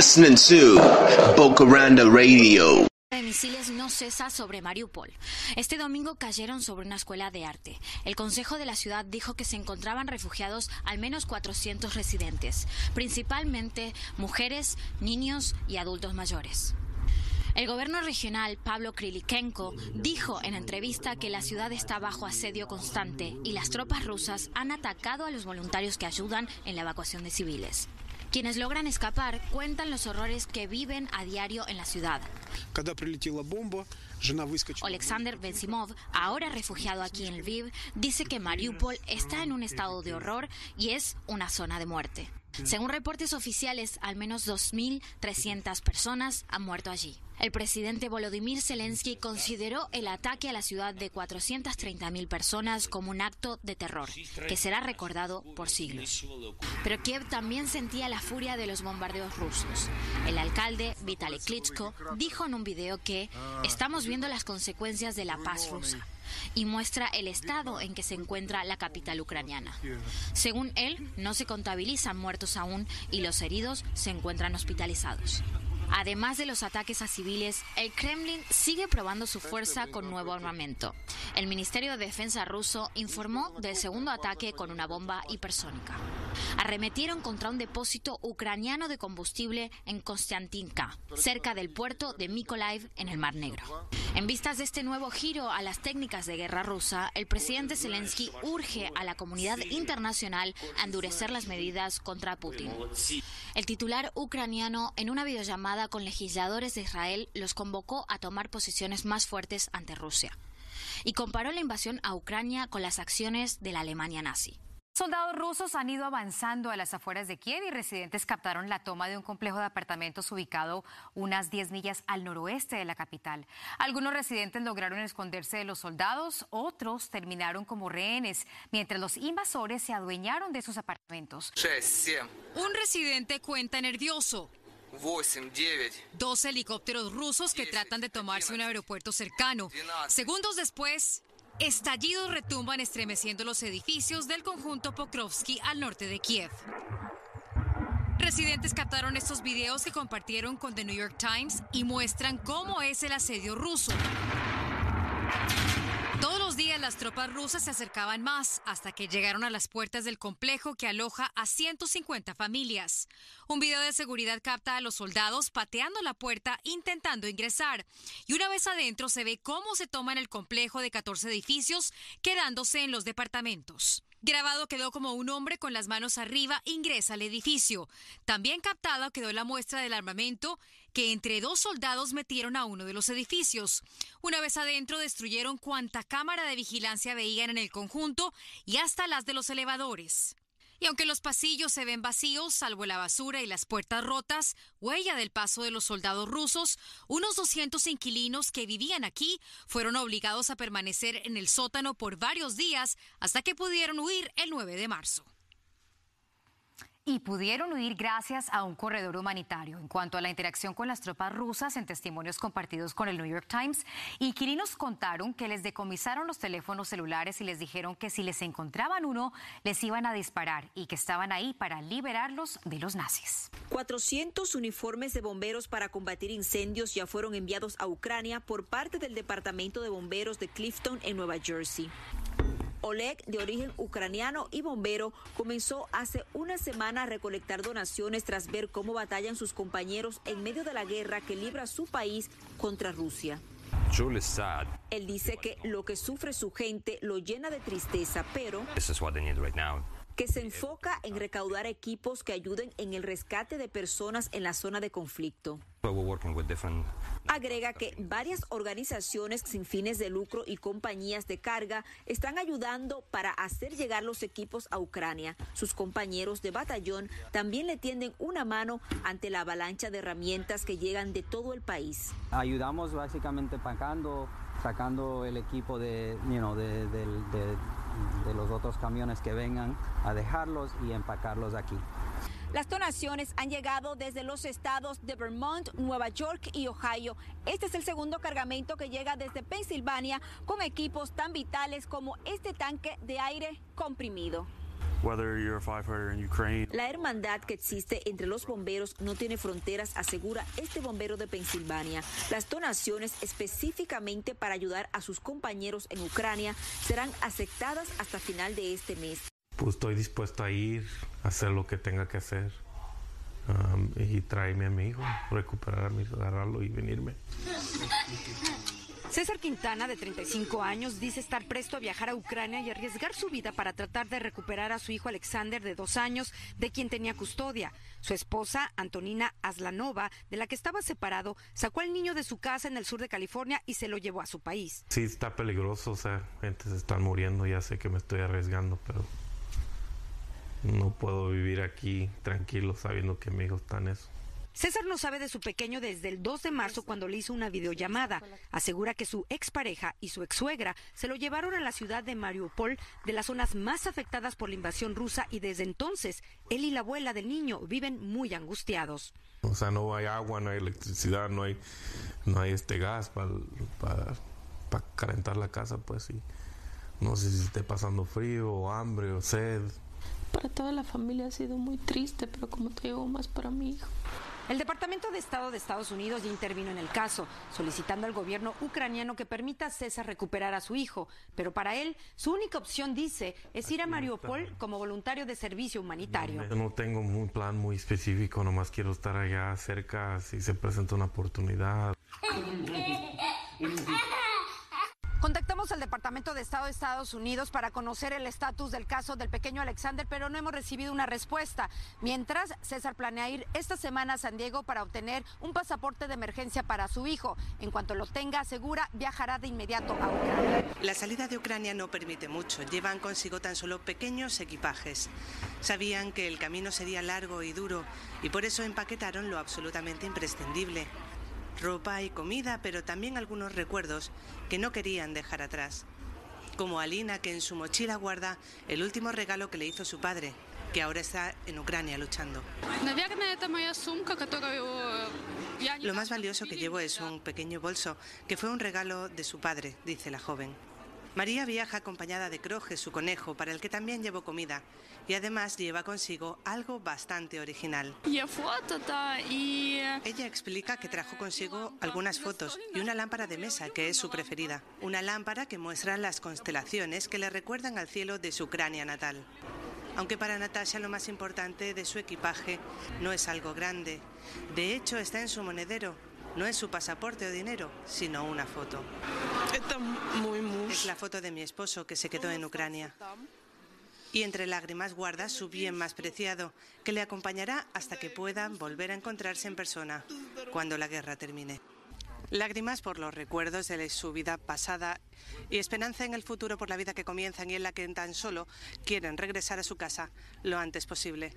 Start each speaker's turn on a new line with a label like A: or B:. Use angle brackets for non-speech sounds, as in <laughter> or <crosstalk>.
A: listening to Radio.
B: no sobre Mariupol. Este domingo cayeron sobre una escuela de arte. El Consejo de la ciudad dijo que se encontraban refugiados al menos 400 residentes, principalmente mujeres, niños y adultos mayores. El gobierno regional, Pablo Krilikenko, dijo en entrevista que la ciudad está bajo asedio constante y las tropas rusas han atacado a los voluntarios que ayudan en la evacuación de civiles. Quienes logran escapar cuentan los horrores que viven a diario en la ciudad. Alexander Bensimov, ahora refugiado aquí en Lviv, dice que Mariupol está en un estado de horror y es una zona de muerte. Según reportes oficiales, al menos 2.300 personas han muerto allí. El presidente Volodymyr Zelensky consideró el ataque a la ciudad de 430.000 personas como un acto de terror, que será recordado por siglos. Pero Kiev también sentía la furia de los bombardeos rusos. El alcalde, Vitaly Klitschko, dijo en un video que estamos viendo las consecuencias de la paz rusa y muestra el estado en que se encuentra la capital ucraniana. Según él, no se contabilizan muertos aún y los heridos se encuentran hospitalizados. Además de los ataques a civiles, el Kremlin sigue probando su fuerza con nuevo armamento. El Ministerio de Defensa ruso informó del segundo ataque con una bomba hipersónica. Arremetieron contra un depósito ucraniano de combustible en Konstantinka, cerca del puerto de Mykolaiv en el Mar Negro. En vistas de este nuevo giro a las técnicas de guerra rusa, el presidente Zelensky urge a la comunidad internacional a endurecer las medidas contra Putin. El titular ucraniano, en una videollamada con legisladores de Israel, los convocó a tomar posiciones más fuertes ante Rusia y comparó la invasión a Ucrania con las acciones de la Alemania nazi.
C: Soldados rusos han ido avanzando a las afueras de Kiev y residentes captaron la toma de un complejo de apartamentos ubicado unas 10 millas al noroeste de la capital. Algunos residentes lograron esconderse de los soldados, otros terminaron como rehenes, mientras los invasores se adueñaron de sus apartamentos.
D: Un residente cuenta nervioso. Dos helicópteros rusos que tratan de tomarse un aeropuerto cercano. Segundos después, estallidos retumban estremeciendo los edificios del conjunto Pokrovsky al norte de Kiev. Residentes captaron estos videos que compartieron con The New York Times y muestran cómo es el asedio ruso. Las tropas rusas se acercaban más hasta que llegaron a las puertas del complejo que aloja a 150 familias. Un video de seguridad capta a los soldados pateando la puerta intentando ingresar y una vez adentro se ve cómo se toman el complejo de 14 edificios quedándose en los departamentos. Grabado quedó como un hombre con las manos arriba ingresa al edificio. También captada quedó la muestra del armamento que entre dos soldados metieron a uno de los edificios. Una vez adentro destruyeron cuanta cámara de vigilancia veían en el conjunto y hasta las de los elevadores. Y aunque los pasillos se ven vacíos, salvo la basura y las puertas rotas, huella del paso de los soldados rusos, unos 200 inquilinos que vivían aquí fueron obligados a permanecer en el sótano por varios días hasta que pudieron huir el 9 de marzo
C: y pudieron huir gracias a un corredor humanitario. En cuanto a la interacción con las tropas rusas, en testimonios compartidos con el New York Times, inquilinos contaron que les decomisaron los teléfonos celulares y les dijeron que si les encontraban uno, les iban a disparar y que estaban ahí para liberarlos de los nazis.
E: 400 uniformes de bomberos para combatir incendios ya fueron enviados a Ucrania por parte del Departamento de Bomberos de Clifton en Nueva Jersey. Oleg, de origen ucraniano y bombero, comenzó hace una semana a recolectar donaciones tras ver cómo batallan sus compañeros en medio de la guerra que libra su país contra Rusia. Él dice que lo que sufre su gente lo llena de tristeza, pero que se enfoca en recaudar equipos que ayuden en el rescate de personas en la zona de conflicto. Agrega que varias organizaciones sin fines de lucro y compañías de carga están ayudando para hacer llegar los equipos a Ucrania. Sus compañeros de batallón también le tienden una mano ante la avalancha de herramientas que llegan de todo el país.
F: Ayudamos básicamente pagando, sacando el equipo de, de, de los otros camiones que vengan a dejarlos y empacarlos aquí.
E: Las donaciones han llegado desde los estados de Vermont, Nueva York y Ohio. Este es el segundo cargamento que llega desde Pensilvania con equipos tan vitales como este tanque de aire comprimido. La hermandad que existe entre los bomberos no tiene fronteras, asegura este bombero de Pensilvania. Las donaciones específicamente para ayudar a sus compañeros en Ucrania serán aceptadas hasta final de este mes.
G: Pues estoy dispuesto a ir, a hacer lo que tenga que hacer um, y traerme a mi hijo, recuperar a mi, agarrarlo y venirme.
H: César Quintana, de 35 años, dice estar presto a viajar a Ucrania y arriesgar su vida para tratar de recuperar a su hijo Alexander, de dos años, de quien tenía custodia. Su esposa, Antonina Aslanova, de la que estaba separado, sacó al niño de su casa en el sur de California y se lo llevó a su país.
G: Sí, está peligroso, o sea, gente se están muriendo, ya sé que me estoy arriesgando, pero no puedo vivir aquí tranquilo sabiendo que mi hijo está en eso.
H: César no sabe de su pequeño desde el 2 de marzo cuando le hizo una videollamada. Asegura que su expareja y su exsuegra se lo llevaron a la ciudad de Mariupol, de las zonas más afectadas por la invasión rusa, y desde entonces él y la abuela del niño viven muy angustiados.
G: O sea, no hay agua, no hay electricidad, no hay, no hay este gas para, calentar la casa, pues sí. No sé si esté pasando frío o hambre o sed.
I: Para toda la familia ha sido muy triste, pero como te digo, más para mi hijo.
H: El Departamento de Estado de Estados Unidos ya intervino en el caso, solicitando al gobierno ucraniano que permita a César recuperar a su hijo, pero para él su única opción, dice, es ir a Mariupol como voluntario de servicio humanitario.
G: No tengo un plan muy específico, nomás quiero estar allá cerca si se presenta una oportunidad. <laughs>
H: Contactamos al Departamento de Estado de Estados Unidos para conocer el estatus del caso del pequeño Alexander, pero no hemos recibido una respuesta. Mientras, César planea ir esta semana a San Diego para obtener un pasaporte de emergencia para su hijo. En cuanto lo tenga, asegura, viajará de inmediato a Ucrania.
J: La salida de Ucrania no permite mucho. Llevan consigo tan solo pequeños equipajes. Sabían que el camino sería largo y duro y por eso empaquetaron lo absolutamente imprescindible ropa y comida, pero también algunos recuerdos que no querían dejar atrás. Como Alina, que en su mochila guarda el último regalo que le hizo su padre, que ahora está en Ucrania luchando. Lo más valioso que llevo es un pequeño bolso, que fue un regalo de su padre, dice la joven. María viaja acompañada de Croje, su conejo, para el que también llevó comida, y además lleva consigo algo bastante original. Ella explica que trajo consigo algunas fotos y una lámpara de mesa, que es su preferida. Una lámpara que muestra las constelaciones que le recuerdan al cielo de su Ucrania natal. Aunque para Natasha lo más importante de su equipaje no es algo grande. De hecho, está en su monedero, no es su pasaporte o dinero, sino una foto. Es la foto de mi esposo que se quedó en Ucrania. Y entre lágrimas guarda su bien más preciado, que le acompañará hasta que puedan volver a encontrarse en persona, cuando la guerra termine. Lágrimas por los recuerdos de su vida pasada y esperanza en el futuro por la vida que comienzan y en la que tan solo quieren regresar a su casa lo antes posible.